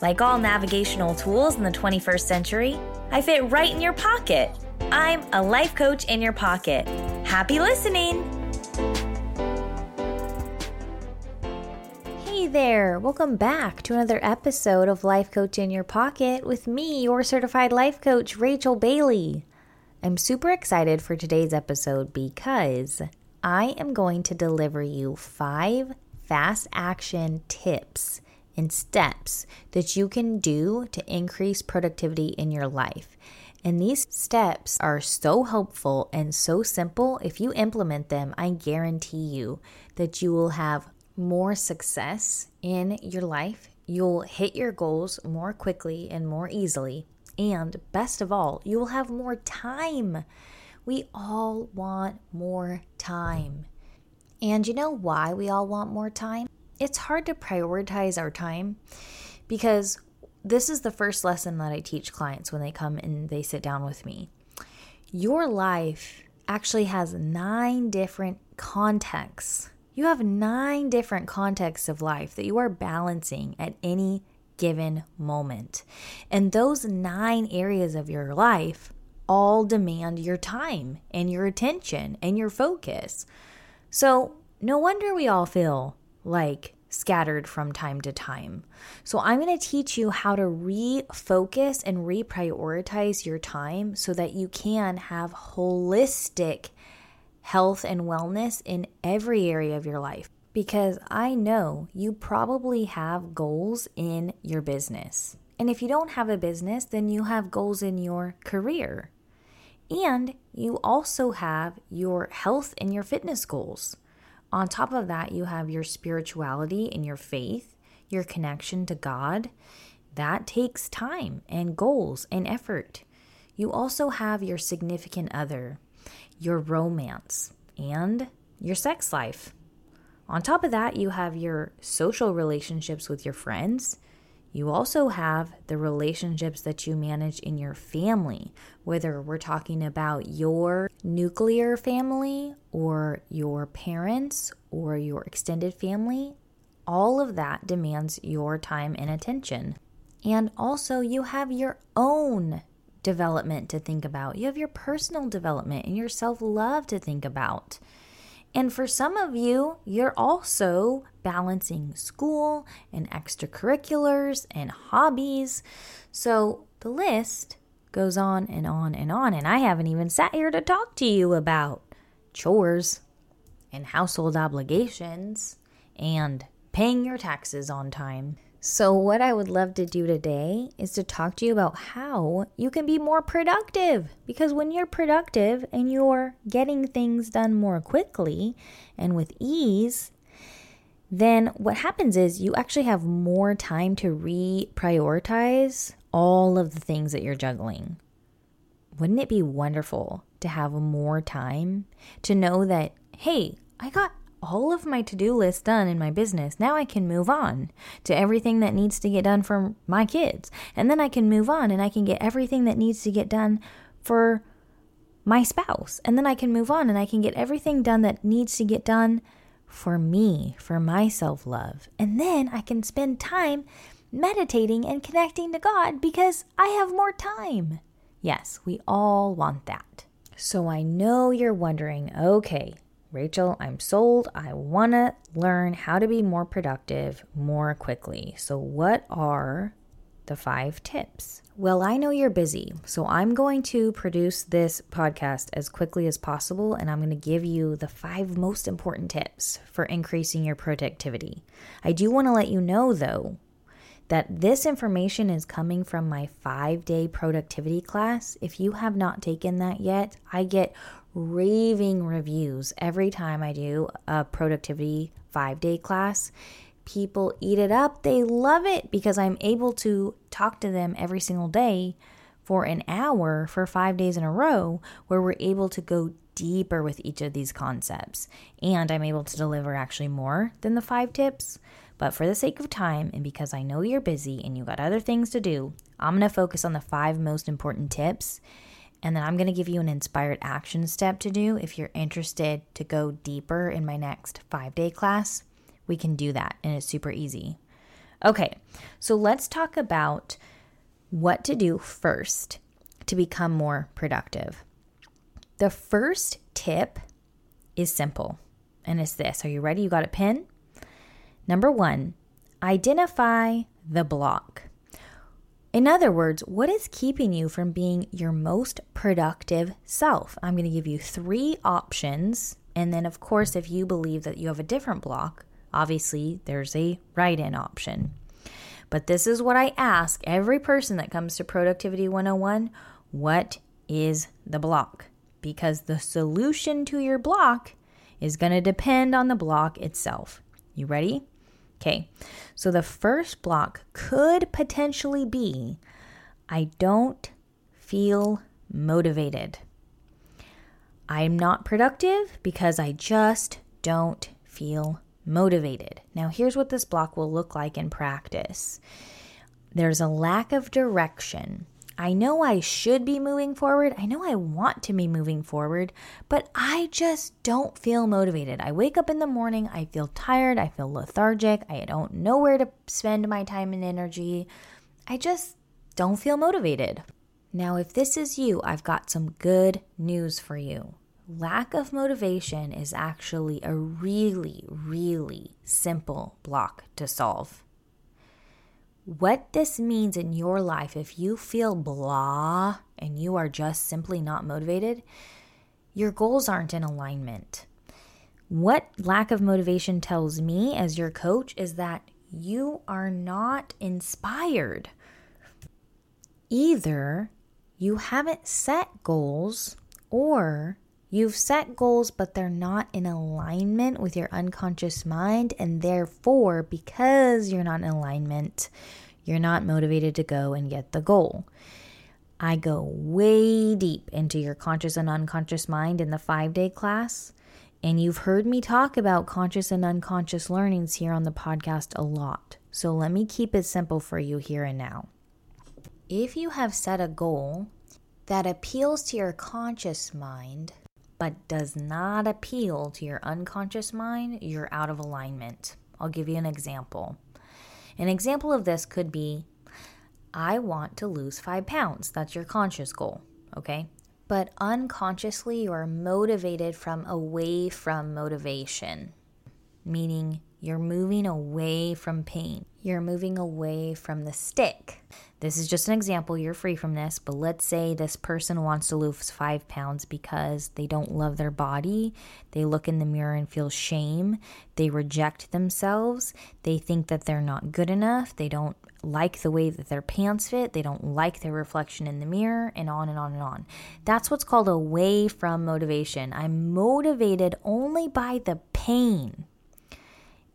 Like all navigational tools in the 21st century, I fit right in your pocket. I'm a life coach in your pocket. Happy listening! Hey there, welcome back to another episode of Life Coach in Your Pocket with me, your certified life coach, Rachel Bailey. I'm super excited for today's episode because I am going to deliver you five fast action tips and steps that you can do to increase productivity in your life. And these steps are so helpful and so simple. If you implement them, I guarantee you that you will have more success in your life. You'll hit your goals more quickly and more easily. And best of all, you will have more time. We all want more time. And you know why we all want more time? It's hard to prioritize our time because this is the first lesson that I teach clients when they come and they sit down with me. Your life actually has nine different contexts. You have nine different contexts of life that you are balancing at any given moment. And those nine areas of your life all demand your time and your attention and your focus. So, no wonder we all feel like scattered from time to time. So, I'm going to teach you how to refocus and reprioritize your time so that you can have holistic health and wellness in every area of your life. Because I know you probably have goals in your business. And if you don't have a business, then you have goals in your career. And you also have your health and your fitness goals. On top of that, you have your spirituality and your faith, your connection to God. That takes time and goals and effort. You also have your significant other, your romance, and your sex life. On top of that, you have your social relationships with your friends, you also have the relationships that you manage in your family, whether we're talking about your nuclear family or your parents or your extended family. All of that demands your time and attention. And also, you have your own development to think about. You have your personal development and your self love to think about. And for some of you, you're also balancing school and extracurriculars and hobbies. So the list goes on and on and on. And I haven't even sat here to talk to you about chores and household obligations and paying your taxes on time. So, what I would love to do today is to talk to you about how you can be more productive. Because when you're productive and you're getting things done more quickly and with ease, then what happens is you actually have more time to reprioritize all of the things that you're juggling. Wouldn't it be wonderful to have more time to know that, hey, I got all of my to do list done in my business. Now I can move on to everything that needs to get done for my kids. And then I can move on and I can get everything that needs to get done for my spouse. And then I can move on and I can get everything done that needs to get done for me, for my self love. And then I can spend time meditating and connecting to God because I have more time. Yes, we all want that. So I know you're wondering okay, Rachel, I'm sold. I want to learn how to be more productive more quickly. So, what are the five tips? Well, I know you're busy, so I'm going to produce this podcast as quickly as possible and I'm going to give you the five most important tips for increasing your productivity. I do want to let you know, though, that this information is coming from my five day productivity class. If you have not taken that yet, I get raving reviews every time I do a productivity five day class. People eat it up. They love it because I'm able to talk to them every single day for an hour for five days in a row, where we're able to go deeper with each of these concepts. And I'm able to deliver actually more than the five tips. But for the sake of time, and because I know you're busy and you got other things to do, I'm to focus on the five most important tips. And then I'm to give you an inspired action step to do if you're interested to go deeper in my next five day class. We can do that, and it's super easy. Okay, so let's talk about what to do first to become more productive. The first tip is simple, and it's this. Are you ready? You got a pen? Number one, identify the block. In other words, what is keeping you from being your most productive self? I'm going to give you three options. And then, of course, if you believe that you have a different block, obviously there's a write in option. But this is what I ask every person that comes to Productivity 101 what is the block? Because the solution to your block is going to depend on the block itself. You ready? Okay, so the first block could potentially be I don't feel motivated. I'm not productive because I just don't feel motivated. Now, here's what this block will look like in practice there's a lack of direction. I know I should be moving forward. I know I want to be moving forward, but I just don't feel motivated. I wake up in the morning, I feel tired, I feel lethargic, I don't know where to spend my time and energy. I just don't feel motivated. Now, if this is you, I've got some good news for you. Lack of motivation is actually a really, really simple block to solve. What this means in your life, if you feel blah and you are just simply not motivated, your goals aren't in alignment. What lack of motivation tells me as your coach is that you are not inspired. Either you haven't set goals or You've set goals, but they're not in alignment with your unconscious mind. And therefore, because you're not in alignment, you're not motivated to go and get the goal. I go way deep into your conscious and unconscious mind in the five day class. And you've heard me talk about conscious and unconscious learnings here on the podcast a lot. So let me keep it simple for you here and now. If you have set a goal that appeals to your conscious mind, but does not appeal to your unconscious mind, you're out of alignment. I'll give you an example. An example of this could be I want to lose five pounds. That's your conscious goal, okay? But unconsciously, you are motivated from away from motivation, meaning you're moving away from pain. You're moving away from the stick. This is just an example. You're free from this, but let's say this person wants to lose five pounds because they don't love their body. They look in the mirror and feel shame. They reject themselves. They think that they're not good enough. They don't like the way that their pants fit. They don't like their reflection in the mirror, and on and on and on. That's what's called away from motivation. I'm motivated only by the pain.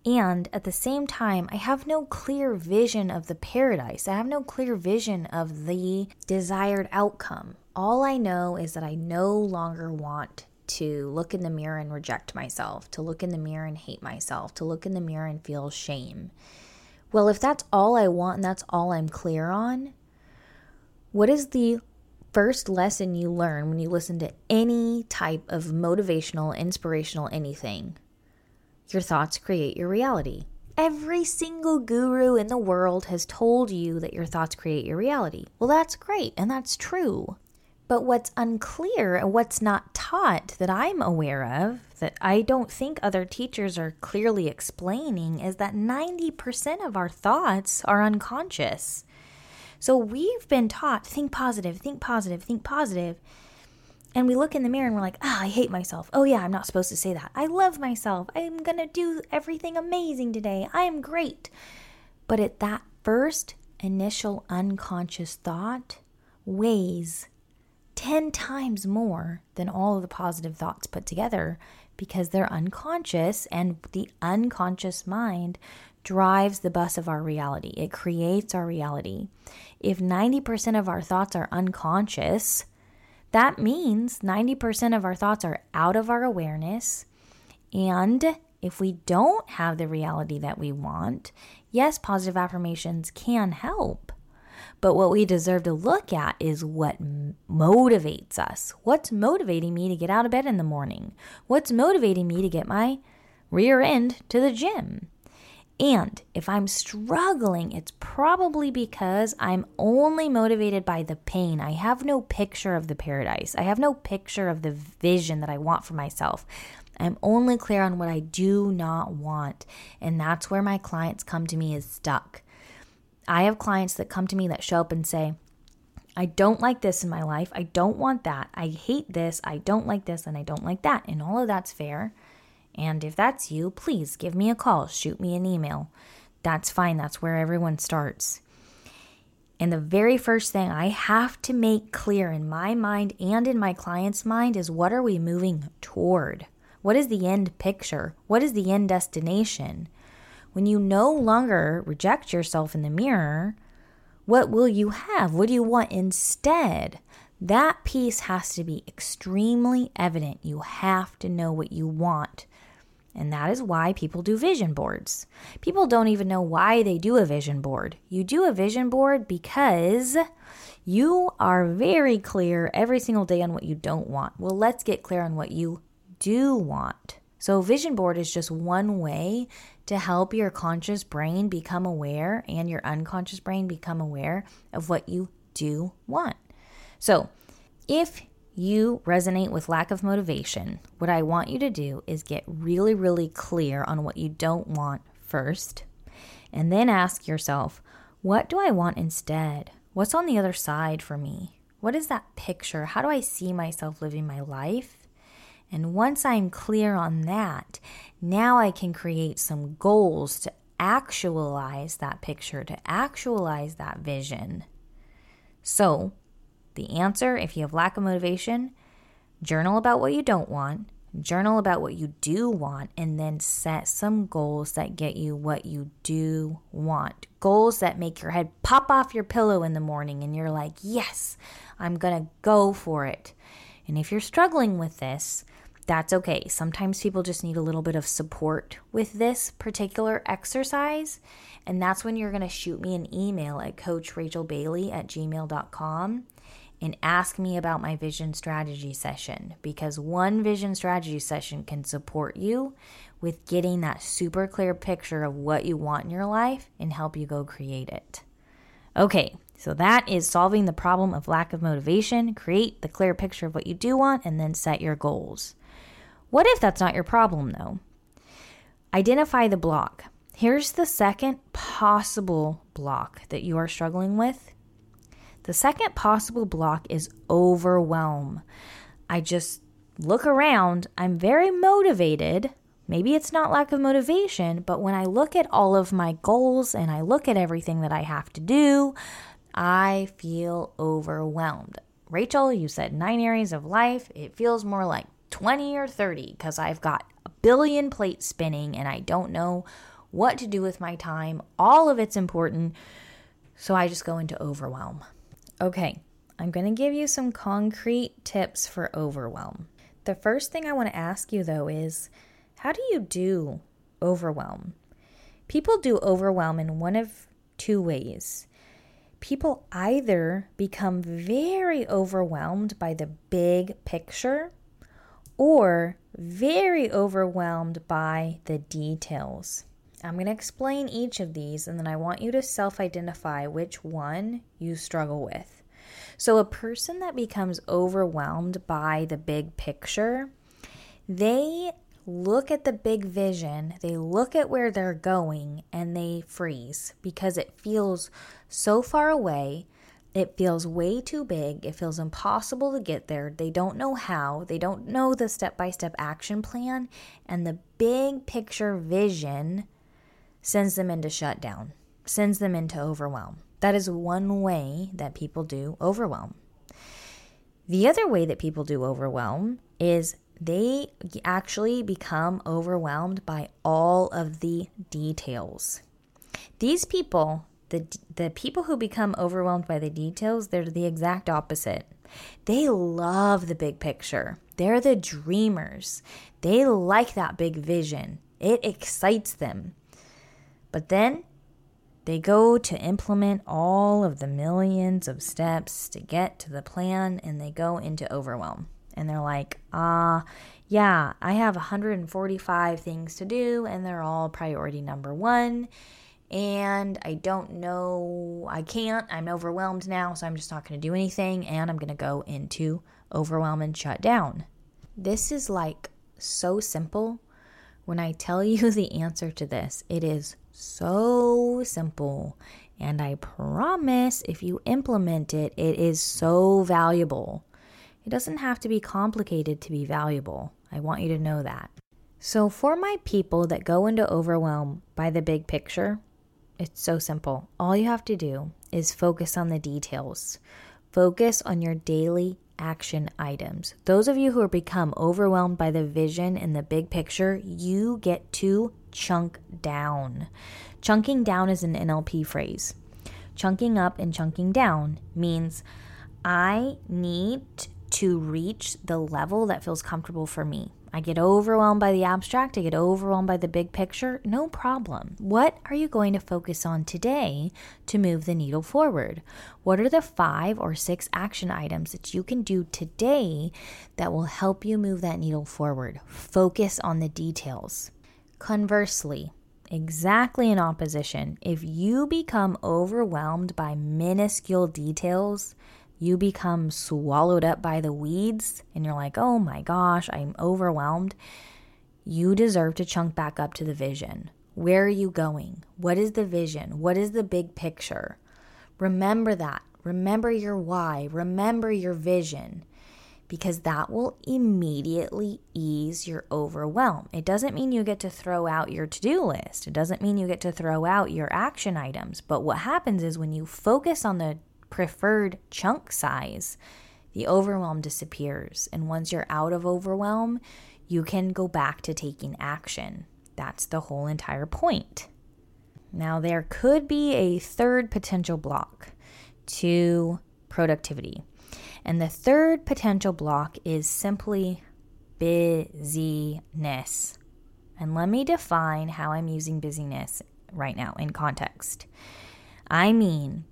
And at the same time, I have no clear vision of the paradise. I have no clear vision of the desired outcome. All I know is that I no longer want to look in the mirror and reject myself, to look in the mirror and hate myself, to look in the mirror and feel shame. Well, if that's all I want and that's all I'm clear on, what is the first lesson you learn when you listen to any type of motivational, inspirational anything? Your thoughts create your reality. Every single guru in the world has told you that your thoughts create your reality. Well, that's great and that's true. But what's unclear and what's not taught that I'm aware of, that I don't think other teachers are clearly explaining, is that 90% of our thoughts are unconscious. So we've been taught think positive, think positive, think positive and we look in the mirror and we're like, ah, oh, I hate myself. Oh, yeah, I'm not supposed to say that. I love myself. I'm going to do everything amazing today. I am great. But at that first initial unconscious thought weighs 10 times more than all of the positive thoughts put together because they're unconscious and the unconscious mind drives the bus of our reality, it creates our reality. If 90% of our thoughts are unconscious, that means 90% of our thoughts are out of our awareness. And if we don't have the reality that we want, yes, positive affirmations can help. But what we deserve to look at is what motivates us. What's motivating me to get out of bed in the morning? What's motivating me to get my rear end to the gym? And if I'm struggling, it's probably because I'm only motivated by the pain. I have no picture of the paradise. I have no picture of the vision that I want for myself. I'm only clear on what I do not want. And that's where my clients come to me is stuck. I have clients that come to me that show up and say, I don't like this in my life. I don't want that. I hate this. I don't like this and I don't like that. And all of that's fair. And if that's you, please give me a call, shoot me an email. That's fine. That's where everyone starts. And the very first thing I have to make clear in my mind and in my client's mind is what are we moving toward? What is the end picture? What is the end destination? When you no longer reject yourself in the mirror, what will you have? What do you want instead? That piece has to be extremely evident. You have to know what you want. And that is why people do vision boards. People don't even know why they do a vision board. You do a vision board because you are very clear every single day on what you don't want. Well, let's get clear on what you do want. So, vision board is just one way to help your conscious brain become aware and your unconscious brain become aware of what you do want. So, if you resonate with lack of motivation, what I want you to do is get really, really clear on what you don't want first, and then ask yourself, what do I want instead? What's on the other side for me? What is that picture? How do I see myself living my life? And once I'm clear on that, now I can create some goals to actualize that picture, to actualize that vision. So, the answer, if you have lack of motivation, journal about what you don't want, journal about what you do want, and then set some goals that get you what you do want. Goals that make your head pop off your pillow in the morning and you're like, yes, I'm to go for it. And if you're struggling with this, that's okay. Sometimes people just need a little bit of support with this particular exercise. And that's when you're going to shoot me an email at coachrachelbailey at gmail.com and ask me about my vision strategy session because one vision strategy session can support you with getting that super clear picture of what you want in your life and help you go create it. Okay, so that is solving the problem of lack of motivation. Create the clear picture of what you do want and then set your goals. What if that's not your problem though? Identify the block. Here's the second possible block that you are struggling with the second possible block is overwhelm. I just look around, I'm very motivated. Maybe it's not lack of motivation, but when I look at all of my goals and I look at everything that I have to do, I feel overwhelmed. Rachel, you said nine areas of life. It feels more like 20 or 30 because I've got a billion plates spinning and I don't know what to do with my time. All of it's important. So I just go into overwhelm. Okay, I'm going to give you some concrete tips for overwhelm. The first thing I want to ask you though is how do you do overwhelm? People do overwhelm in one of two ways. People either become very overwhelmed by the big picture or very overwhelmed by the details. I'm going to explain each of these and then I want you to self identify which one you struggle with. So, a person that becomes overwhelmed by the big picture, they look at the big vision, they look at where they're going, and they freeze because it feels so far away. It feels way too big. It feels impossible to get there. They don't know how. They don't know the step by step action plan. And the big picture vision sends them into shutdown, sends them into overwhelm. That is one way that people do overwhelm. The other way that people do overwhelm is they actually become overwhelmed by all of the details. These people, the the people who become overwhelmed by the details, they're the exact opposite. They love the big picture. They're the dreamers. They like that big vision. It excites them. But then they go to implement all of the millions of steps to get to the plan and they go into overwhelm. And they're like, ah, uh, yeah, I have 145 things to do and they're all priority number one. And I don't know, I can't, I'm overwhelmed now, so I'm just not going to do anything and I'm going to go into overwhelm and shut down. This is like so simple. When I tell you the answer to this, it is so simple. And I promise if you implement it, it is so valuable. It doesn't have to be complicated to be valuable. I want you to know that. So, for my people that go into overwhelm by the big picture, it's so simple. All you have to do is focus on the details. Focus on your daily action items. Those of you who are become overwhelmed by the vision and the big picture, you get to chunk down. Chunking down is an NLP phrase. Chunking up and chunking down means I need to reach the level that feels comfortable for me. I get overwhelmed by the abstract, I get overwhelmed by the big picture, no problem. What are you going to focus on today to move the needle forward? What are the five or six action items that you can do today that will help you move that needle forward? Focus on the details. Conversely, exactly in opposition, if you become overwhelmed by minuscule details, you become swallowed up by the weeds and you're like, oh my gosh, I'm overwhelmed, you deserve to chunk back up to the vision. Where are you going? What is the vision? What is the big picture? Remember that. Remember your why. Remember your vision because that will immediately ease your overwhelm. It doesn't mean you get to throw out your to do list, it doesn't mean you get to throw out your action items. But what happens is when you focus on the preferred chunk size, the overwhelm disappears. And once you're out of overwhelm, you can go back to taking action. That's the whole entire point. Now, there could be a third potential block to productivity. And the third potential block is simply busyness. And let me define how I'm using busyness right now in context. I mean,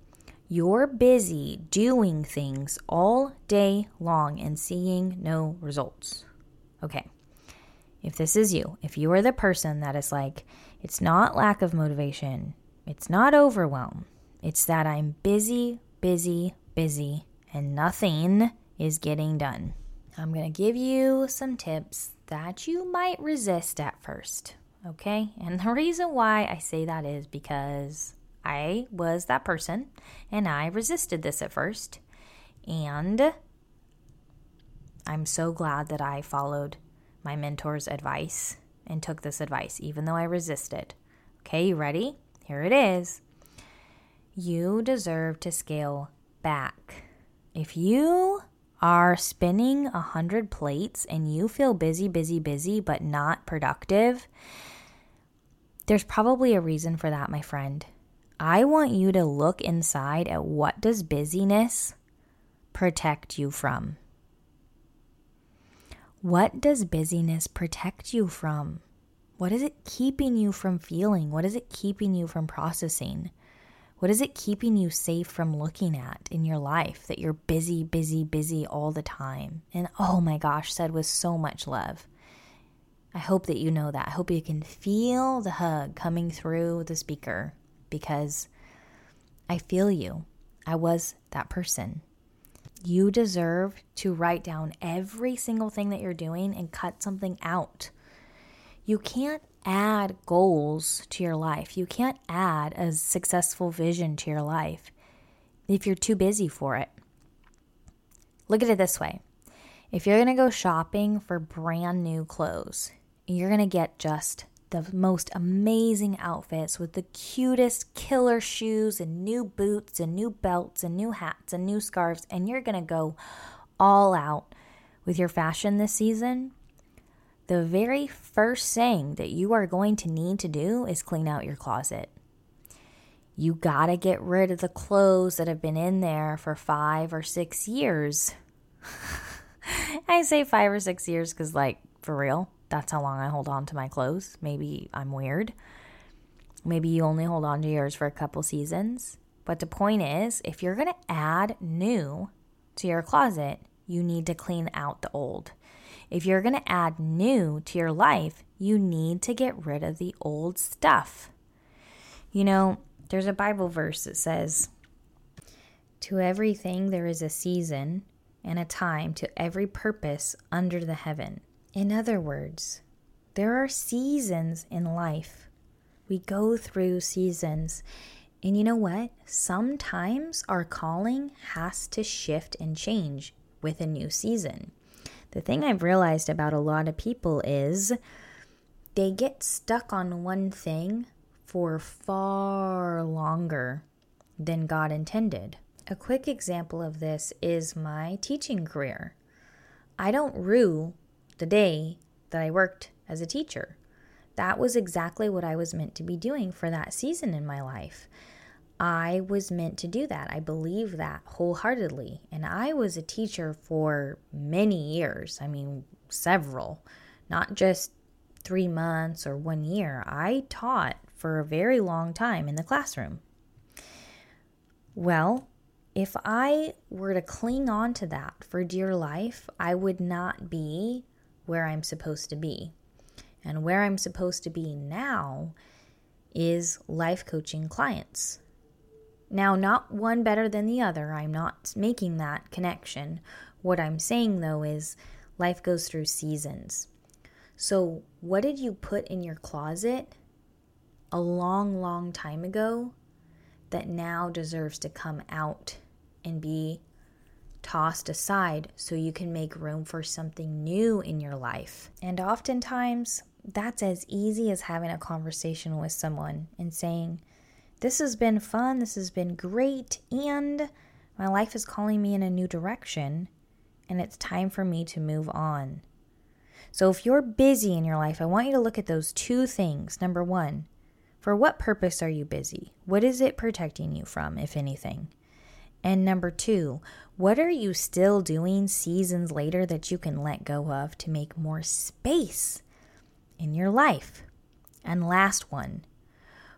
you're busy doing things all day long and seeing no results. Okay. If this is you, if you are the person that is like, it's not lack of motivation, it's not overwhelm, it's that I'm busy, busy, busy, and nothing is getting done. I'm going to give you some tips that you might resist at first. Okay. And the reason why I say that is because I was that person and I resisted this at first. And I'm so glad that I followed my mentor's advice and took this advice, even though I resisted. Okay, you ready? Here it is. You deserve to scale back. If you are spinning a hundred plates and you feel busy, busy, busy, but not productive, there's probably a reason for that, my friend. I want you to look inside at what does busyness protect you from? What does busyness protect you from? What is it keeping you from feeling? What is it keeping you from processing? What is it keeping you safe from looking at in your life that you're busy, busy, busy all the time? And oh my gosh, said with so much love. I hope that you know that. I hope you can feel the hug coming through the speaker because I feel you. I was that person. You deserve to write down every single thing that you're doing and cut something out. You can't add goals to your life. You can't add a successful vision to your life if you're too busy for it. Look at it this way if you're going to go shopping for brand new clothes, you're going to get just the most amazing outfits with the cutest killer shoes and new boots and new belts and new hats and new scarves, and you're going to go all out with your fashion this season, the very first thing that you are going to need to do is clean out your closet. You got to get rid of the clothes that have been in there for five or six years. I say five or six years because, like, for real, that's how long I hold on to my clothes. Maybe I'm weird. Maybe you only hold on to yours for a couple seasons. But the point is, if you're going to add new to your closet, you need to clean out the old. If you're going to add new to your life, you need to get rid of the old stuff. You know, there's a Bible verse that says, To everything there is a season and a time to every purpose under the heaven. In other words, there are seasons in life. We go through seasons. And you know what? Sometimes our calling has to shift and change with a new season. The thing I've realized about a lot of people is they get stuck on one thing for far longer than God intended. A quick example of this is my teaching career. I don't rue the day that I worked as a teacher. That was exactly what I was meant to be doing for that season in my life. I was meant to do that. I believe that wholeheartedly. And I was a teacher for many years. I mean, several, not just three months or one year. I taught for a very long time in the classroom. Well, if I were to cling on to that for dear life, I would not be where I'm supposed to be. And where I'm supposed to be now is life coaching clients. Now, not one better than the other. I'm not making that connection. What I'm saying, though, is life goes through seasons. So, what did you put in your closet a long, long time ago that now deserves to come out and be tossed aside so you can make room for something new in your life? And oftentimes, that's as easy as having a conversation with someone and saying, this has been fun. This has been great. And my life is calling me in a new direction. And it's time for me to move on. So if you're busy in your life, I want you to look at those two things. Number one, for what purpose are you busy? What is it protecting you from, if anything? And number two, what are you still doing seasons later that you can let go of to make more space in your life? And last one,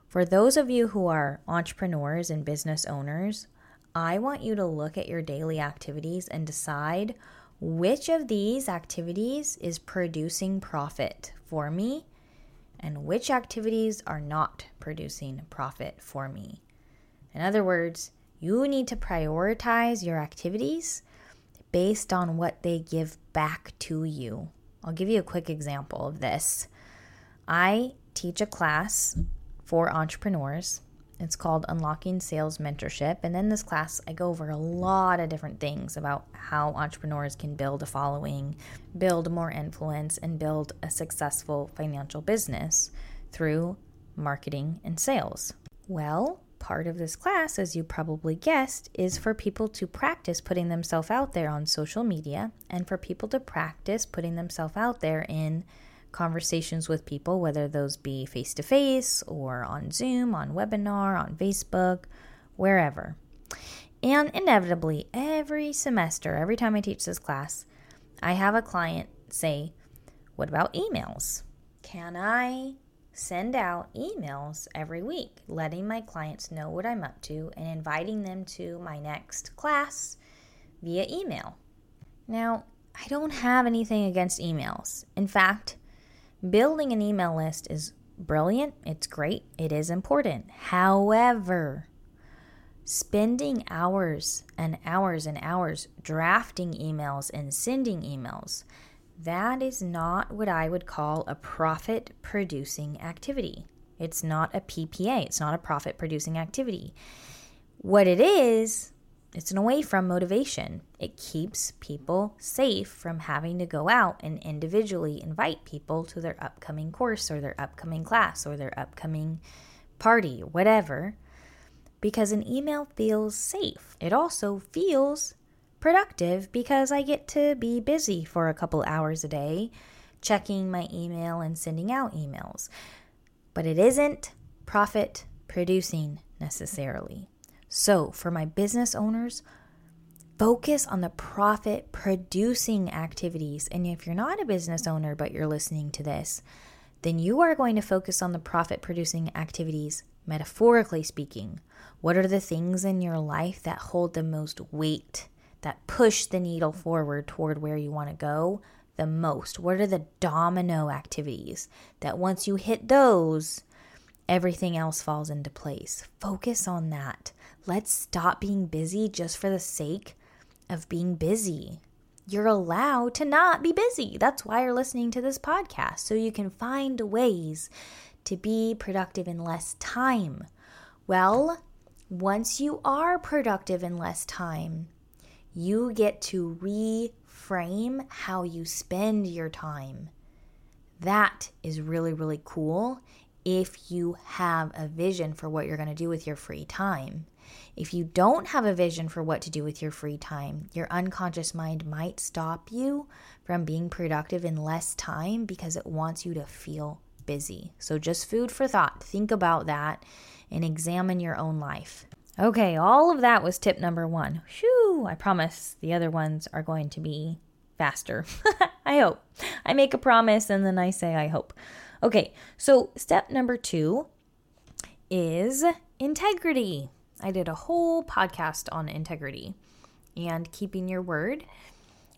for those of you who are entrepreneurs and business owners, I want you to look at your daily activities and decide which of these activities is producing profit for me and which activities are not producing profit for me. In other words, you need to prioritize your activities based on what they give back to you. I'll give you a quick example of this. I teach a class for entrepreneurs. It's called Unlocking Sales Mentorship. And in this class, I go over a lot of different things about how entrepreneurs can build a following, build more influence, and build a successful financial business through marketing and sales. Well, part of this class, as you probably guessed, is for people to practice putting themselves out there on social media and for people to practice putting themselves out there in conversations with people, whether those be face to face or on Zoom, on webinar, on Facebook, wherever. And inevitably, every semester, every time I teach this class, I have a client say, What about emails? Can I send out emails every week, letting my clients know what I'm up to and inviting them to my next class via email? Now, I don't have anything against emails. In fact, Building an email list is brilliant, it's great, it is important. However, spending hours and hours and hours drafting emails and sending emails, that is not what I would call a profit producing activity. It's not a PPA, it's not a profit producing activity. What it is, it's an away from motivation. It keeps people safe from having to go out and individually invite people to their upcoming course or their upcoming class or their upcoming party, whatever, because an email feels safe. It also feels productive because I get to be busy for a couple hours a day checking my email and sending out emails. But it isn't profit producing necessarily. So, for my business owners, focus on the profit producing activities. And if you're not a business owner but you're listening to this, then you are going to focus on the profit producing activities, metaphorically speaking. What are the things in your life that hold the most weight, that push the needle forward toward where you want to go the most? What are the domino activities that once you hit those, everything else falls into place? Focus on that. Let's stop being busy just for the sake of being busy. You're allowed to not be busy. That's why you're listening to this podcast, so you can find ways to be productive in less time. Well, once you are productive in less time, you get to reframe how you spend your time. That is really, really cool if you have a vision for what you're going to do with your free time. If you don't have a vision for what to do with your free time, your unconscious mind might stop you from being productive in less time because it wants you to feel busy. So, just food for thought. Think about that and examine your own life. Okay, all of that was tip number one. Shoo! I promise the other ones are going to be faster. I hope. I make a promise and then I say I hope. Okay, so step number two is integrity. I did a whole podcast on integrity and keeping your word.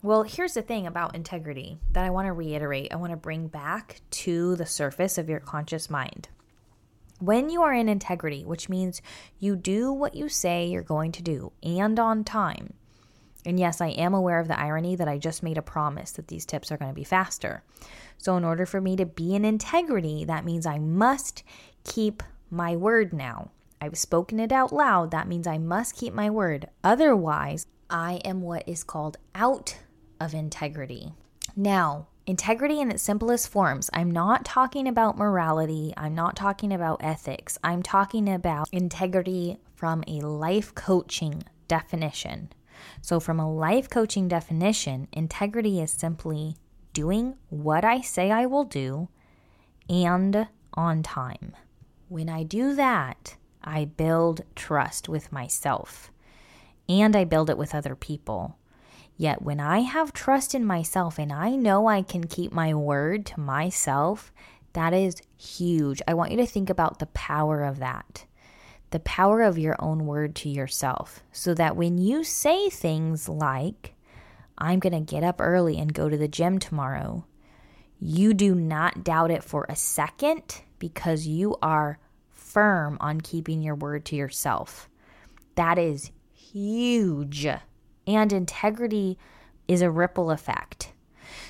Well, here's the thing about integrity that I want to reiterate, I want to bring back to the surface of your conscious mind. When you are in integrity, which means you do what you say you're going to do and on time, and yes, I am aware of the irony that I just made a promise that these tips are going to be faster. So, in order for me to be in integrity, that means I must keep my word now. I've spoken it out loud. That means I must keep my word. Otherwise, I am what is called out of integrity. Now, integrity in its simplest forms, I'm not talking about morality. I'm not talking about ethics. I'm talking about integrity from a life coaching definition. So, from a life coaching definition, integrity is simply doing what I say I will do and on time. When I do that, I build trust with myself and I build it with other people. Yet when I have trust in myself and I know I can keep my word to myself, that is huge. I want you to think about the power of that. The power of your own word to yourself. So that when you say things like, I'm going to get up early and go to the gym tomorrow, you do not doubt it for a second because you are firm on keeping your word to yourself. That is huge. And integrity is a ripple effect.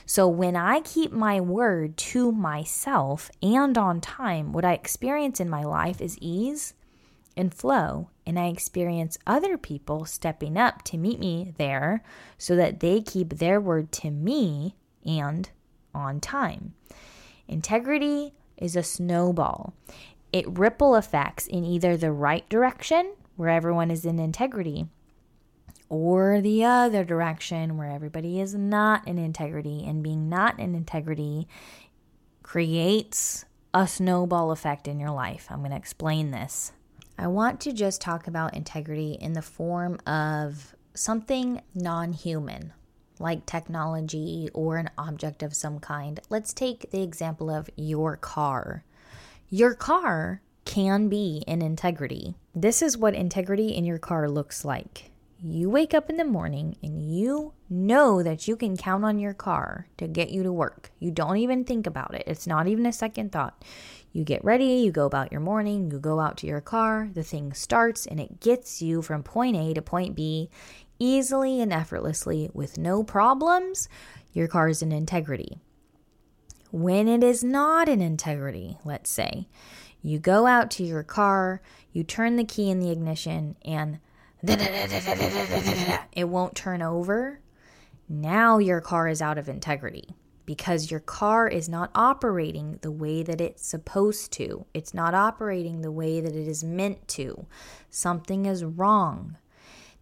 So when I keep my word to myself and on time, what I experience in my life is ease and flow. And I experience other people stepping up to meet me there so that they keep their word to me and on time. Integrity is a snowball it ripple effects in either the right direction, where everyone is in integrity, or the other direction, where everybody is not in integrity. And being not in integrity creates a snowball effect in your life. I'm going to explain this. I want to just talk about integrity in the form of something non human, like technology or an object of some kind. Let's take the example of your car. Your car can be in integrity. This is what integrity in your car looks like. You wake up in the morning and you know that you can count on your car to get you to work. You don't even think about it, it's not even a second thought. You get ready, you go about your morning, you go out to your car, the thing starts, and it gets you from point A to point B easily and effortlessly with no problems. Your car is in integrity when it is not in integrity, let's say, you go out to your car, you turn the key in the ignition, and it won't turn over. Now your car is out of integrity because your car is not operating the way that it's supposed to. It's not operating the way that it is meant to. Something is wrong.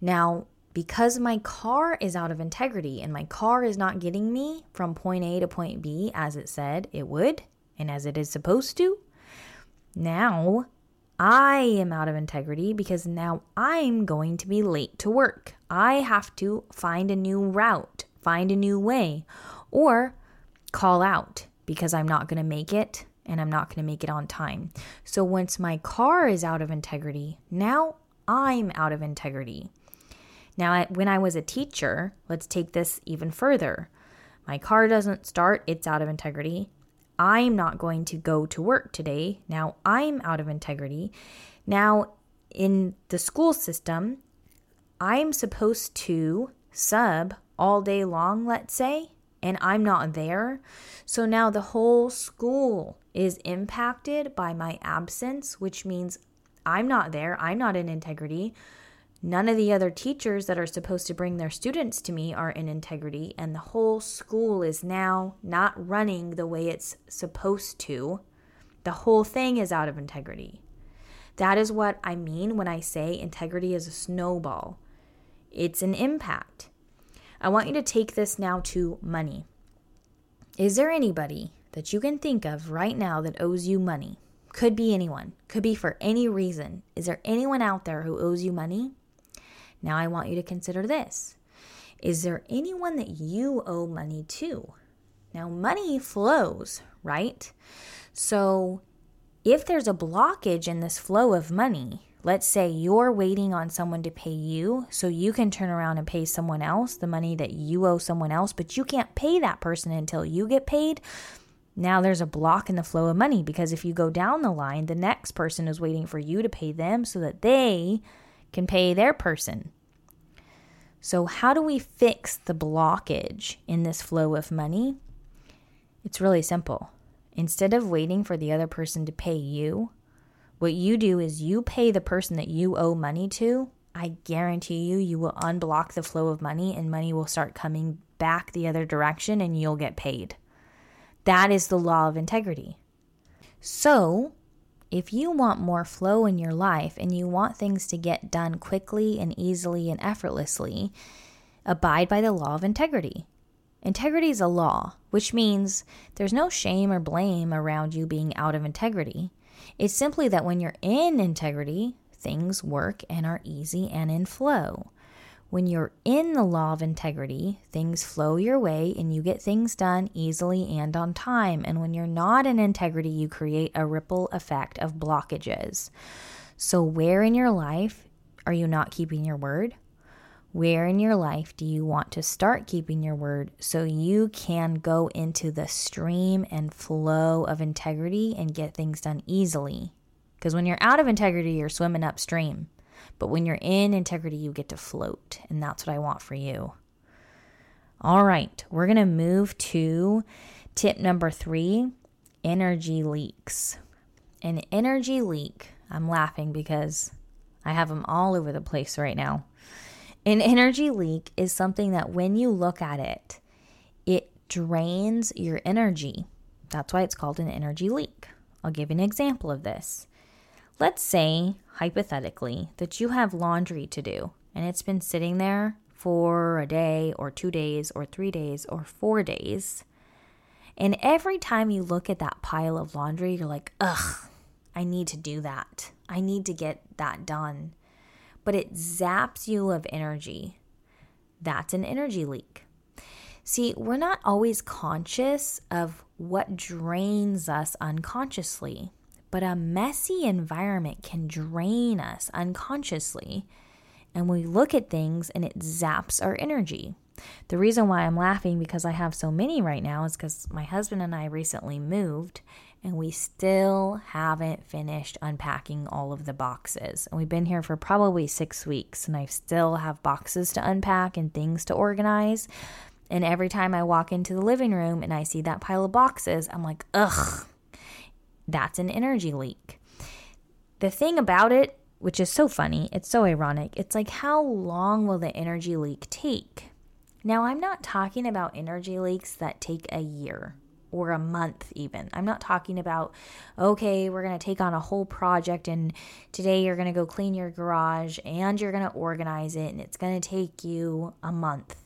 Now, because my car is out of integrity and my car is not getting me from point A to point B as it said it would and as it is supposed to, now I am out of integrity because now I'm going to be late to work. I have to find a new route, find a new way, or call out because I'm not going to make it and I'm not going to make it on time. So once my car is out of integrity, now I'm out of integrity. Now, when I was a teacher, let's take this even further. My car doesn't start, it's out of integrity. I'm not going to go to work today. Now I'm out of integrity. Now, in the school system, I'm supposed to sub all day long, let's say, and I'm not there. So now the whole school is impacted by my absence, which means I'm not there. I'm not in integrity. None of the other teachers that are supposed to bring their students to me are in integrity, and the whole school is now not running the way it's supposed to. The whole thing is out of integrity. That is what I mean when I say integrity is a snowball. It's an impact. I want you to take this now to money. Is there anybody that you can think of right now that owes you money? Could be anyone, could be for any reason. Is there anyone out there who owes you money? Now I want you to consider this Is there anyone that you owe money to? Now, money flows, right? So, if there's a blockage in this flow of money, let's say you're waiting on someone to pay you so you can turn around and pay someone else the money that you owe someone else, but you can't pay that person until you get paid. Now there's a block in the flow of money because if you go down the line, the next person is waiting for you to pay them so that they can pay their person. So, how do we fix the blockage in this flow of money? It's really simple. Instead of waiting for the other person to pay you, what you do is you pay the person that you owe money to. I guarantee you, you will unblock the flow of money and money will start coming back the other direction and you'll get paid. That is the law of integrity. So, if you want more flow in your life and you want things to get done quickly and easily and effortlessly, abide by the law of integrity. Integrity is a law, which means there's no shame or blame around you being out of integrity. It's simply that when you're in integrity, things work and are easy and in flow. When you're in the law of integrity, things flow your way and you get things done easily and on time. And when you're not in integrity, you create a ripple effect of blockages. So, where in your life are you not keeping your word? Where in your life do you want to start keeping your word so you can go into the stream and flow of integrity and get things done easily? Because when you're out of integrity, you're swimming upstream. But when you're in integrity, you get to float. And that's what I want for you. All right, we're going to move to tip number three energy leaks. An energy leak, I'm laughing because I have them all over the place right now. An energy leak is something that when you look at it, it drains your energy. That's why it's called an energy leak. I'll give an example of this. Let's say, hypothetically, that you have laundry to do and it's been sitting there for a day or two days or three days or four days. And every time you look at that pile of laundry, you're like, ugh, I need to do that. I need to get that done. But it zaps you of energy. That's an energy leak. See, we're not always conscious of what drains us unconsciously but a messy environment can drain us unconsciously. And we look at things and it zaps our energy. The reason why I'm laughing because I have so many right now is because my husband and I recently moved and we still haven't finished unpacking all of the boxes. And we've been here for probably six weeks and I still have boxes to unpack and things to organize. And every time I walk into the living room and I see that pile of boxes, I'm like, ugh, that's an energy leak. The thing about it, which is so funny, it's so ironic, it's like how long will the energy leak take? Now, I'm not talking about energy leaks that take a year or a month, even. I'm not talking about, okay, we're going to take on a whole project and today you're going to go clean your garage and you're going to organize it and it's going to take you a month.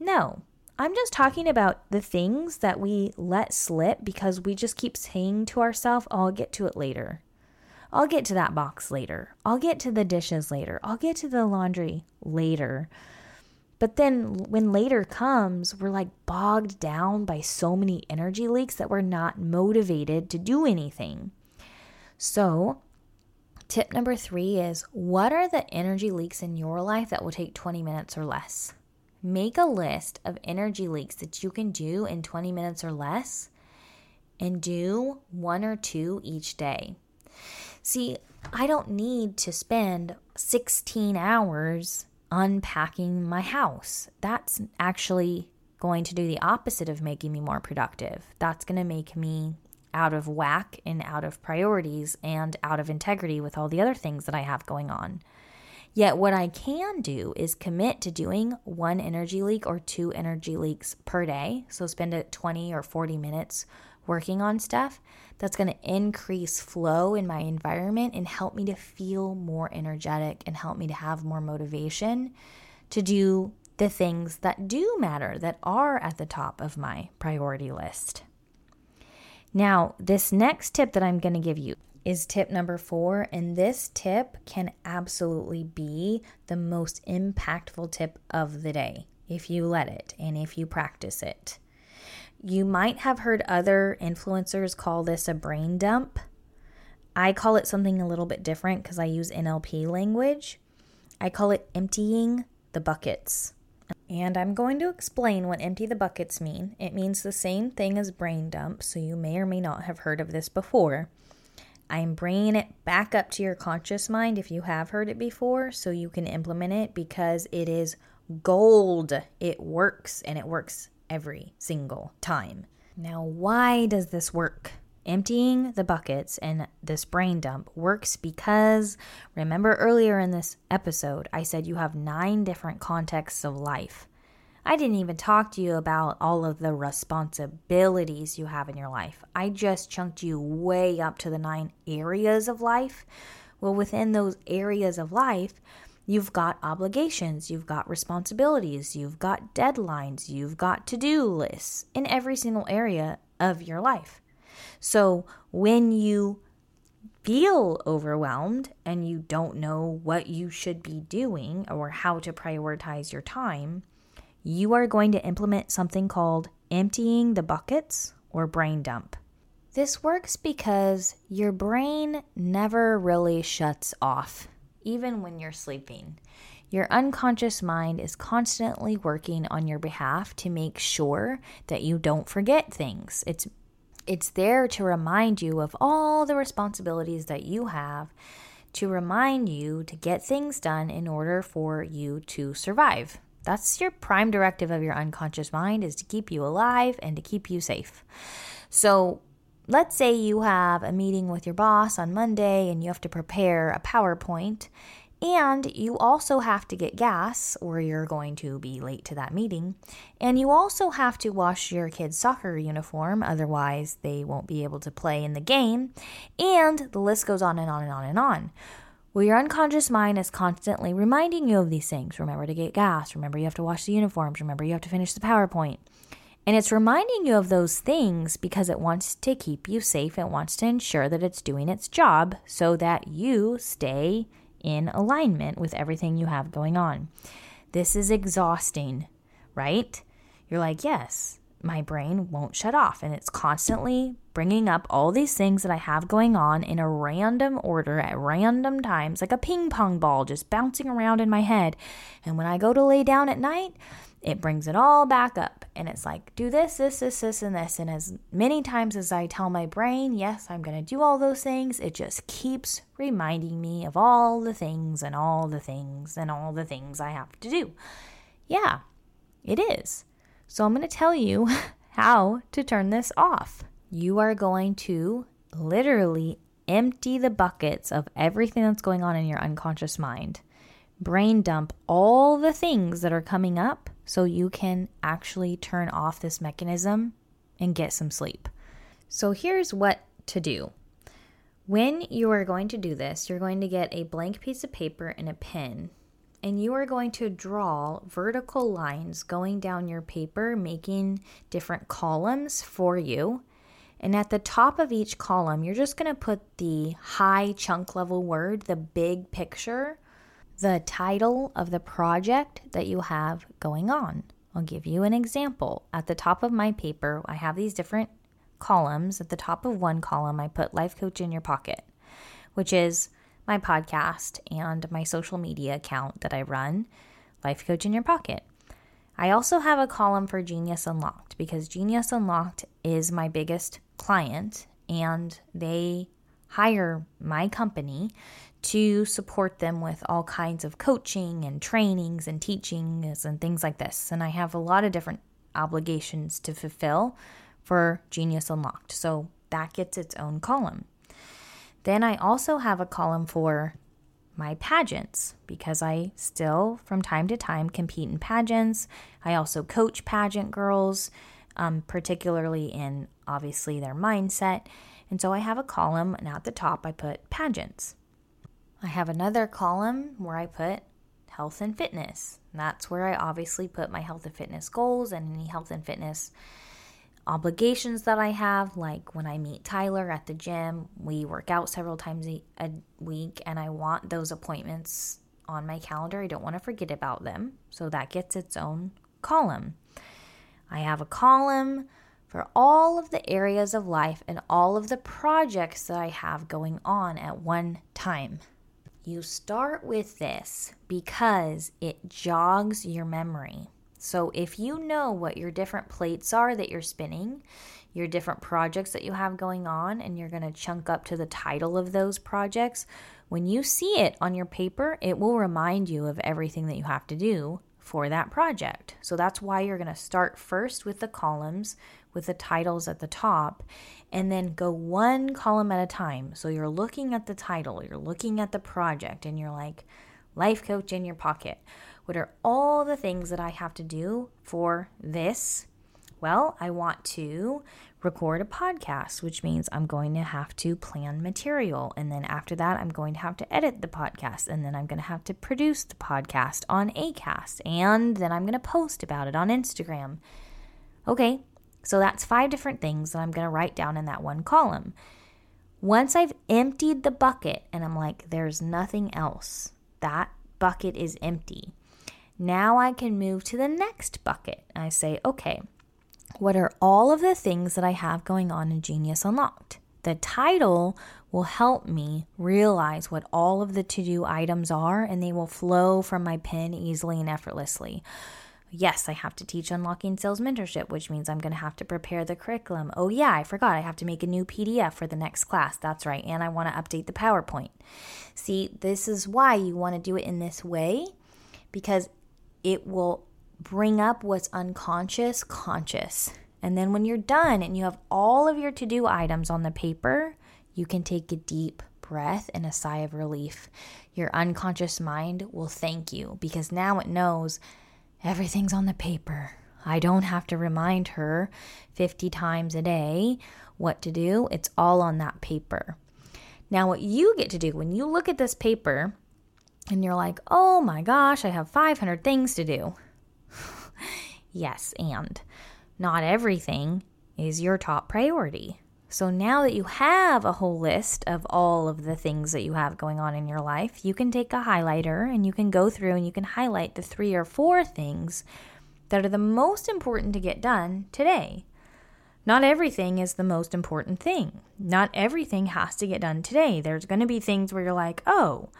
No, I'm just talking about the things that we let slip because we just keep saying to ourselves, oh, I'll get to it later. I'll get to that box later. I'll get to the dishes later. I'll get to the laundry later. But then when later comes, we're like bogged down by so many energy leaks that we're not motivated to do anything. So, tip number three is what are the energy leaks in your life that will take 20 minutes or less? Make a list of energy leaks that you can do in 20 minutes or less and do one or two each day. See, I don't need to spend 16 hours unpacking my house. That's actually going to do the opposite of making me more productive. That's going to make me out of whack and out of priorities and out of integrity with all the other things that I have going on. Yet, what I can do is commit to doing one energy leak or two energy leaks per day. So, spend it 20 or 40 minutes working on stuff that's going to increase flow in my environment and help me to feel more energetic and help me to have more motivation to do the things that do matter, that are at the top of my priority list. Now, this next tip that I'm going to give you is tip number four. And this tip can absolutely be the most impactful tip of the day if you let it and if you practice it. You might have heard other influencers call this a brain dump. I call it something a little bit different because I use NLP language. I call it emptying the buckets. And I'm going to explain what empty the buckets mean. It means the same thing as brain dump, so you may or may not have heard of this before. I'm bringing it back up to your conscious mind if you have heard it before so you can implement it because it is gold. It works and it works every single time. Now, why does this work? Emptying the buckets and this brain dump works because remember earlier in this episode, I said you have nine different contexts of life. I didn't even talk to you about all of the responsibilities you have in your life. I just chunked you way up to the nine areas of life. Well, within those areas of life, You've got obligations, you've got responsibilities, you've got deadlines, you've got to do lists in every single area of your life. So when you feel overwhelmed and you don't know what you should be doing or how to prioritize your time, you are going to implement something called emptying the buckets or brain dump. This works because your brain never really shuts off even when you're sleeping. Your unconscious mind is constantly working on your behalf to make sure that you don't forget things. It's it's there to remind you of all the responsibilities that you have, to remind you to get things done in order for you to survive. That's your prime directive of your unconscious mind is to keep you alive and to keep you safe. So, let's say you have a meeting with your boss on Monday and you have to prepare a PowerPoint and you also have to get gas or you're going to be late to that meeting. And you also have to wash your kid's soccer uniform, otherwise, they won't be able to play in the game. And the list goes on and on and on and on. Well, your unconscious mind is constantly reminding you of these things. Remember to get gas. Remember you have to wash the uniforms. Remember you have to finish the PowerPoint. And it's reminding you of those things because it wants to keep you safe. It wants to ensure that it's doing its job so that you stay in alignment with everything you have going on. This is exhausting, right? You're like, yes, my brain won't shut off. And it's constantly bringing up all these things that I have going on in a random order at random times, like a ping pong ball just bouncing around in my head. And when I go to lay down at night, it brings it all back up and it's like do this this this this and this and as many times as i tell my brain yes i'm going to do all those things it just keeps reminding me of all the things and all the things and all the things i have to do yeah it is so i'm going to tell you how to turn this off you are going to literally empty the buckets of everything that's going on in your unconscious mind brain dump all the things that are coming up so you can actually turn off this mechanism and get some sleep. So here's what to do. When you are going to do this, you're going to get a blank piece of paper and a pen, and you are going to draw vertical lines going down your paper, making different columns for you. And at the top of each column, you're just going to put the high chunk level word, the big picture, the title of the project that you have going on. I'll give you an example. At the top of my paper, I have these different columns. At the top of one column, I put Life Coach in Your Pocket, which is my podcast and my social media account that I run, Life Coach in Your Pocket. I also have a column for Genius Unlocked because Genius Unlocked is my biggest client and they hire my company to support them with all kinds of coaching and trainings and teachings and things like this. And I have a lot of different obligations to fulfill for Genius Unlocked. So that gets its own column. Then I also have a column for my pageants because I still, from time to time, compete in pageants. I also coach pageant girls, um, particularly in obviously their mindset. And so I have a column, and at the top, I put pageants. I have another column where I put health and fitness. And that's where I obviously put my health and fitness goals and any health and fitness obligations that I have, like when I meet Tyler at the gym, we work out several times a, week, and I want those appointments on my calendar. I don't want to forget about them. So that gets its own column. I have a column for all of the areas of life and all of the projects that I have going on at one time. You start with this because it jogs your memory. So if you know what your different plates are that you're spinning, your different projects that you have going on, and you're going to chunk up to the title of those projects, when you see it on your paper, it will remind you of everything that you have to do for that project. So that's why you're going to start first with the columns with the titles at the top and then go one column at a time. So you're looking at the title, you're looking at the project, and you're like, life coach in your pocket. What are all the things that I have to do for this? Well, I want to record a podcast, which means I'm going to have to plan material. And then after that, I'm going to have to edit the podcast. And then I'm going to have to produce the podcast on ACAST. And then I'm going to post about it on Instagram. Okay, so that's five different things that I'm going to write down in that one column. Once I've emptied the bucket and I'm like, there's nothing else, that bucket is empty. Now I can move to the next bucket. I say, okay, what are all of the things that I have going on in Genius Unlocked? The title will help me realize what all of the to do items are, and they will flow from my pen easily and effortlessly. Yes, I have to teach unlocking sales mentorship, which means I'm going to have to prepare the curriculum. Oh, yeah, I forgot I have to make a new PDF for the next class. That's right. And I want to update the PowerPoint. See, this is why you want to do it in this way because it will bring up what's unconscious conscious. And then when you're done and you have all of your to do items on the paper, you can take a deep breath and a sigh of relief. Your unconscious mind will thank you because now it knows everything's on the paper. I don't have to remind her 50 times a day what to do. It's all on that paper. Now, what you get to do when you look at this paper and you're like, oh my gosh, I have 500 things to do. yes, and not everything is your top priority. So now that you have a whole list of all of the things that you have going on in your life, you can take a highlighter and you can go through and you can highlight the three or four things that are the most important to get done today. Not everything is the most important thing. Not everything has to get done today. There's going to be things where you're like, oh,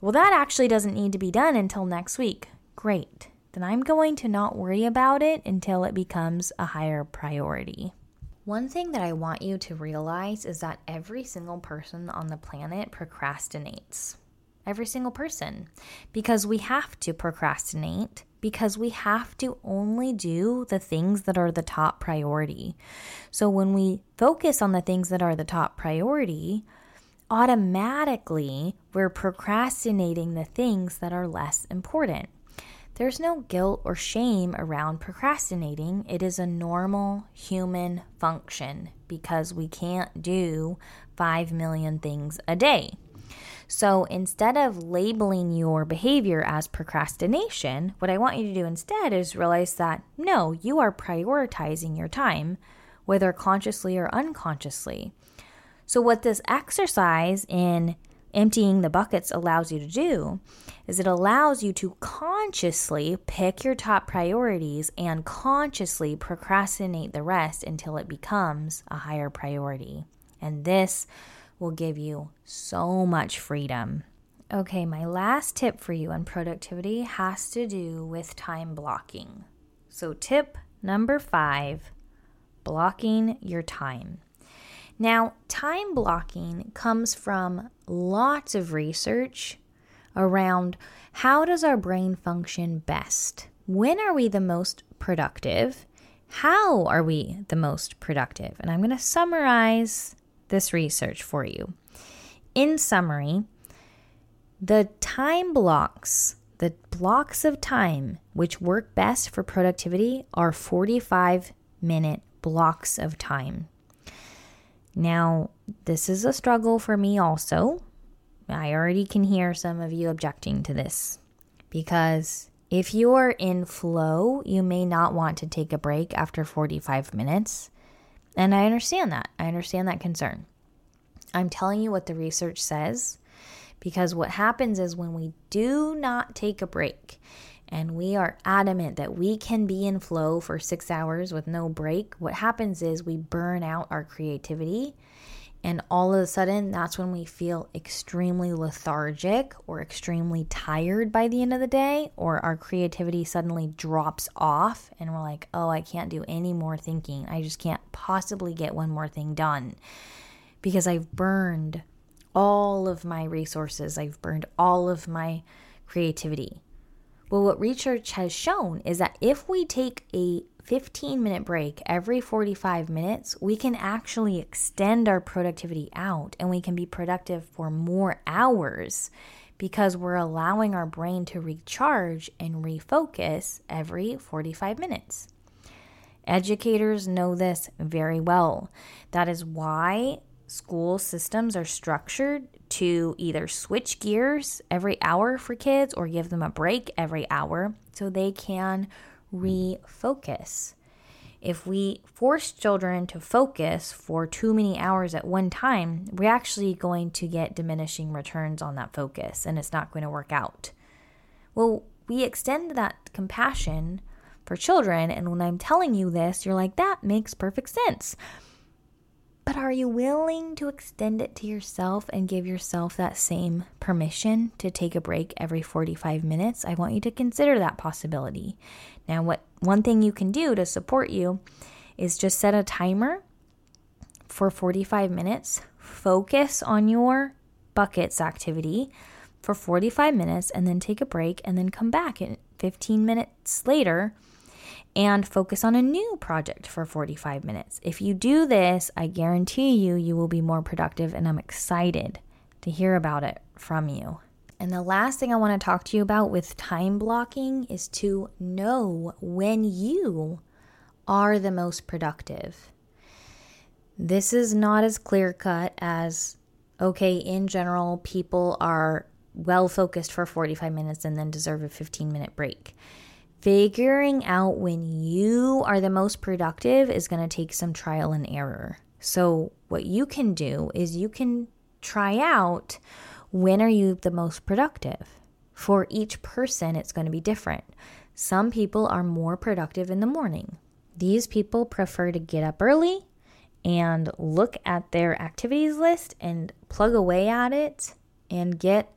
well, that actually doesn't need to be done until next week. Great. Then I'm going to not worry about it until it becomes a higher priority. One thing that I want you to realize is that every single person on the planet procrastinates. Every single person. Because we have to procrastinate, because we have to only do the things that are the top priority. So when we focus on the things that are the top priority, automatically we're procrastinating the things that are less important. There's no guilt or shame around procrastinating. It is a normal human function because we can't do 5 million things a day. So instead of labeling your behavior as procrastination, what I want you to do instead is realize that no, you are prioritizing your time whether consciously or unconsciously. So, what this exercise in emptying the buckets allows you to do is it allows you to consciously pick your top priorities and consciously procrastinate the rest until it becomes a higher priority. And this will give you so much freedom. Okay, my last tip for you on productivity has to do with time blocking. So, tip number five blocking your time. Now, time blocking comes from lots of research around how does our brain function best? When are we the most productive? How are we the most productive? And I'm going to summarize this research for you. In summary, the time blocks, the blocks of time which work best for productivity are 45 minute blocks of time. Now, this is a struggle for me also. I already can hear some of you objecting to this because if you are in flow, you may not want to take a break after 45 minutes. And I understand that. I understand that concern. I'm telling you what the research says because what happens is when we do not take a break and we are adamant that we can be in flow for six hours with no break, what happens is we burn out our creativity. And all of a sudden, that's when we feel extremely lethargic or extremely tired by the end of the day, or our creativity suddenly drops off, and we're like, oh, I can't do any more thinking. I just can't possibly get one more thing done because I've burned all of my resources, I've burned all of my creativity. Well, what research has shown is that if we take a 15 minute break every 45 minutes, we can actually extend our productivity out and we can be productive for more hours because we're allowing our brain to recharge and refocus every 45 minutes. Educators know this very well. That is why school systems are structured to either switch gears every hour for kids or give them a break every hour so they can refocus. If we force children to focus for too many hours at one time, we're actually going to get diminishing returns on that focus and it's not going to work out. Well, we extend that compassion for children, and when I'm telling you this, you're like, that makes perfect sense. But are you willing to extend it to yourself and give yourself that same permission to take a break every 45 minutes? I want you to consider that possibility. Now, what one thing you can do to support you is just set a timer for 45 minutes, focus on your buckets activity for 45 minutes and then take a break and then come back and 15 minutes later and focus on a new project for 45 minutes. If you do this, I guarantee you, you will be more productive, and I'm excited to hear about it from you. And the last thing I want to talk to you about with time blocking is to know when you are the most productive. This is not as clear cut as, okay, in general, people are well focused for 45 minutes and then deserve a 15 minute break. Figuring out when you are the most productive is going to take some trial and error. So, what you can do is you can try out when are you the most productive. For each person, it's going to be different. Some people are more productive in the morning. These people prefer to get up early and look at their activities list and plug away at it and get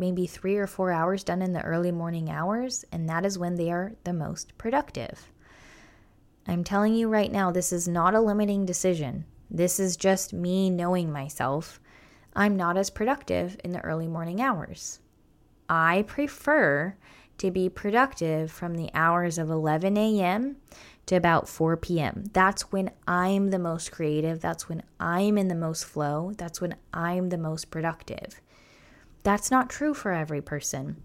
maybe three or four hours done in the early morning hours, and that is when they are the most productive. I'm telling you right now, this is not a limiting decision. This is just me knowing myself. I'm not as productive in the early morning hours. I prefer to be productive from the hours of 11 a.m. to about 4 p.m. That's when I'm the most creative. That's when I'm in the most flow. That's when I'm the most productive. That's not true for every person.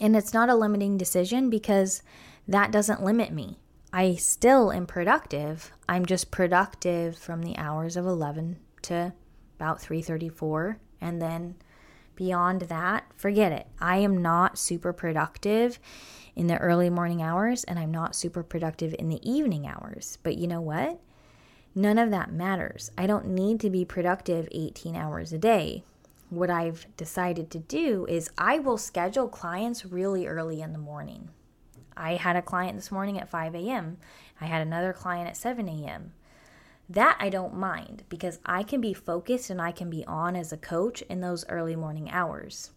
And it's not a limiting decision because that doesn't limit me. I still am productive. I'm just productive from the hours of 11 to about 3:34 and then beyond that, forget it. I am not super productive in the early morning hours and I'm not super productive in the evening hours. But you know what? None of that matters. I don't need to be productive 18 hours a day. What I've decided to do is I will schedule clients really early in the morning. I had a client this morning at 5 a.m., I had another client at 7 a.m. That I don't mind because I can be focused and I can be on as a coach in those early morning hours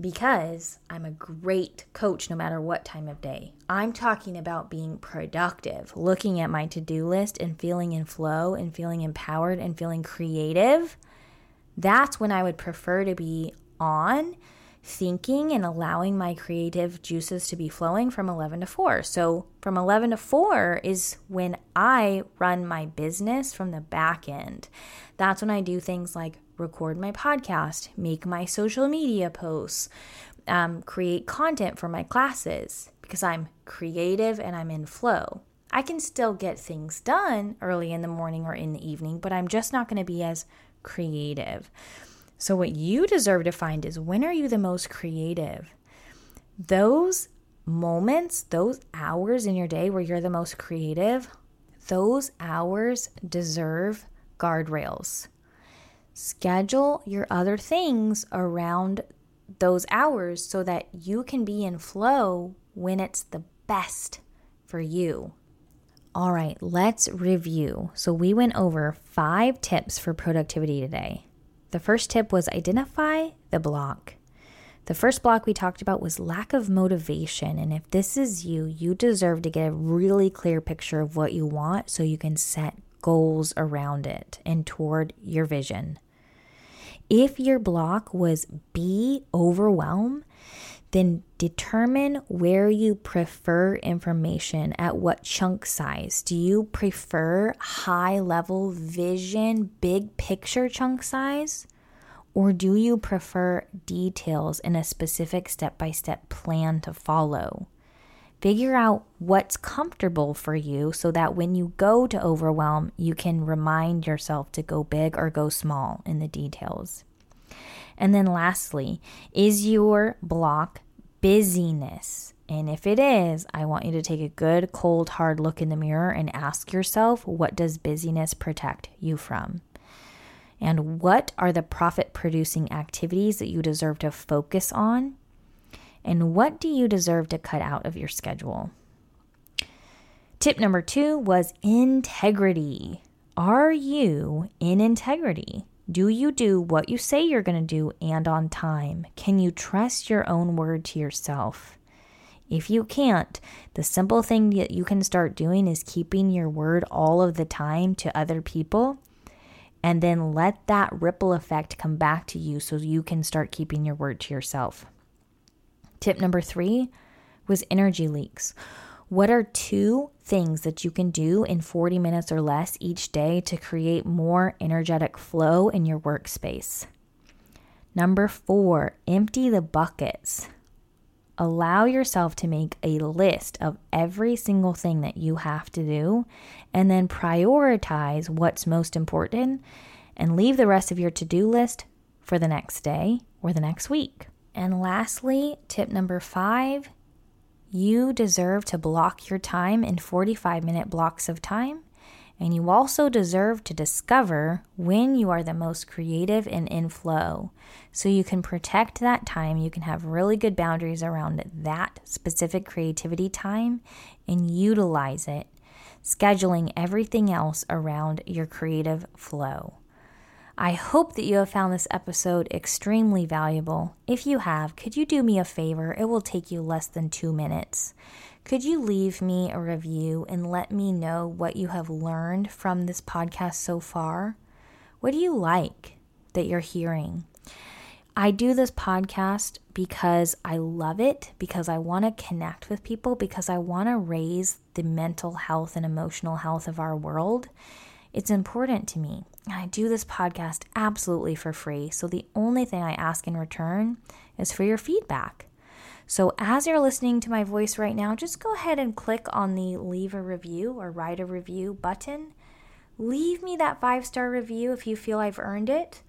because I'm a great coach no matter what time of day. I'm talking about being productive, looking at my to do list and feeling in flow and feeling empowered and feeling creative. That's when I would prefer to be on thinking and allowing my creative juices to be flowing from 11 to 4. So, from 11 to 4 is when I run my business from the back end. That's when I do things like record my podcast, make my social media posts, um, create content for my classes because I'm creative and I'm in flow. I can still get things done early in the morning or in the evening, but I'm just not going to be as creative. So, what you deserve to find is when are you the most creative? Those moments, those hours in your day where you're the most creative, those hours deserve guardrails. Schedule your other things around those hours so that you can be in flow when it's the best for you. All right, let's review. So, we went over five tips for productivity today. The first tip was identify the block. The first block we talked about was lack of motivation. And if this is you, you deserve to get a really clear picture of what you want so you can set goals around it and toward your vision. If your block was be overwhelm, then determine where you prefer information at what chunk size. Do you prefer high level vision, big picture chunk size? Or do you prefer details in a specific step by step plan to follow? Figure out what's comfortable for you so that when you go to overwhelm, you can remind yourself to go big or go small in the details. And then, lastly, is your block busyness? And if it is, I want you to take a good, cold, hard look in the mirror and ask yourself what does busyness protect you from? And what are the profit producing activities that you deserve to focus on and what do you deserve to cut out of your schedule? Tip number two was integrity. Are you in integrity? Do you do what you say you're going to do and on time? Can you trust your own word to yourself? If you can't, the simple thing that you can start doing is keeping your word all of the time to other people and then let that ripple effect come back to you so you can start keeping your word to yourself. Tip number three was energy leaks. What are two things that you can do in 40 minutes or less each day to create more energetic flow in your workspace? Number four, empty the buckets. Allow yourself to make a list of every single thing that you have to do and then prioritize what's most important and leave the rest of your to do list for the next day or the next week. And lastly, tip number five you deserve to block your time in 45 minute blocks of time. And you also deserve to discover when you are the most creative and in flow. So you can protect that time. You can have really good boundaries around that specific creativity time and utilize it, scheduling everything else around your creative flow. I hope that you have found this episode extremely valuable. If you have, could you do me a favor? It will take you less than two minutes. Could you leave me a review and let me know what you have learned from this podcast so far? What do you like that you're hearing? I do this podcast because I love it, because I want to connect with people, because I want to raise the mental health and emotional health of our world. It's important to me. I do this podcast absolutely for free. So the only thing I ask in return is for your feedback. So as you're listening to my voice right now, just go ahead and click on the leave a review or write a review button. Leave me that five star review if you feel I've earned it.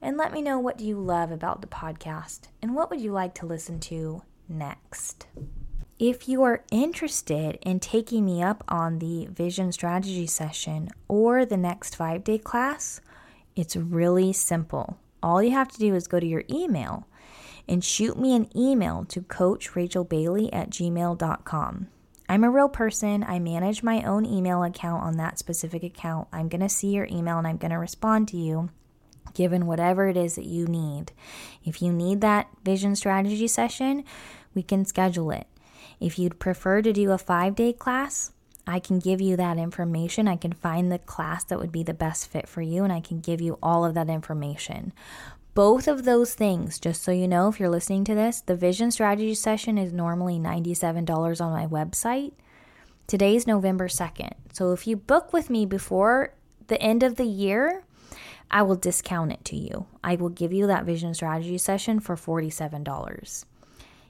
And let me know what do you love about the podcast and what would you like to listen to next. If you are interested in taking me up on the vision strategy session or the next five day class, it's really simple. All you have to do is go to your email and shoot me an email to coachrachelbailey at gmail.com. I'm a real person. I manage my own email account on that specific account. I'm going to see your email and I'm going to respond to you given whatever it is that you need. If you need that vision strategy session, we can schedule it. If you'd prefer to do a five day class, I can give you that information. I can find the class that would be the best fit for you, and I can give you all of that information. Both of those things, just so you know, if you're listening to this, the vision strategy session is normally $97 on my website. Today's November 2nd. So if you book with me before the end of the year, I will discount it to you. I will give you that vision strategy session for $47.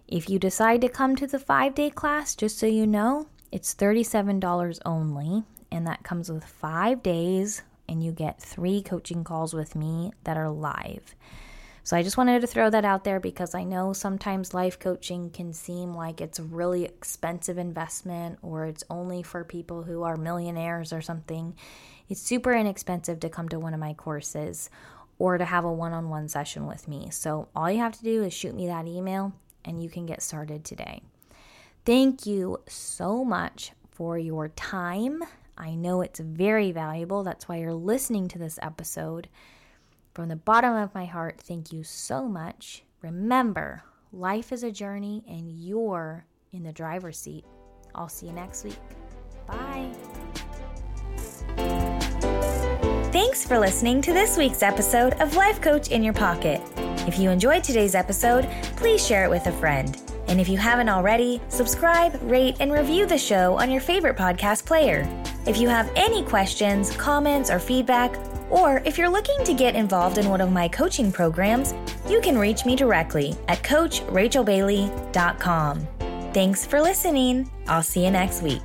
If you decide to come to the five day class, just so you know, it's $37 only, and that comes with five days, and you get three coaching calls with me that are live. So I just wanted to throw that out there because I know sometimes life coaching can seem like it's a really expensive investment or it's only for people who are millionaires or something. It's super inexpensive to come to one of my courses or to have a one on one session with me. So all you have to do is shoot me that email and you can get started today. Thank you so much for your time. I know it's very valuable. That's why you're listening to this episode. From the bottom of my heart, thank you so much. Remember, life is a journey and you're in the driver's seat. I'll see you next week. Bye. Thanks for listening to this week's episode of Life Coach in Your Pocket. If you enjoyed today's episode, please share it with a friend. And if you haven't already, subscribe, rate, and review the show on your favorite podcast player. If you have any questions, comments, or feedback, or if you're looking to get involved in one of my coaching programs, you can reach me directly at CoachRachelBailey.com. Thanks for listening. I'll see you next week.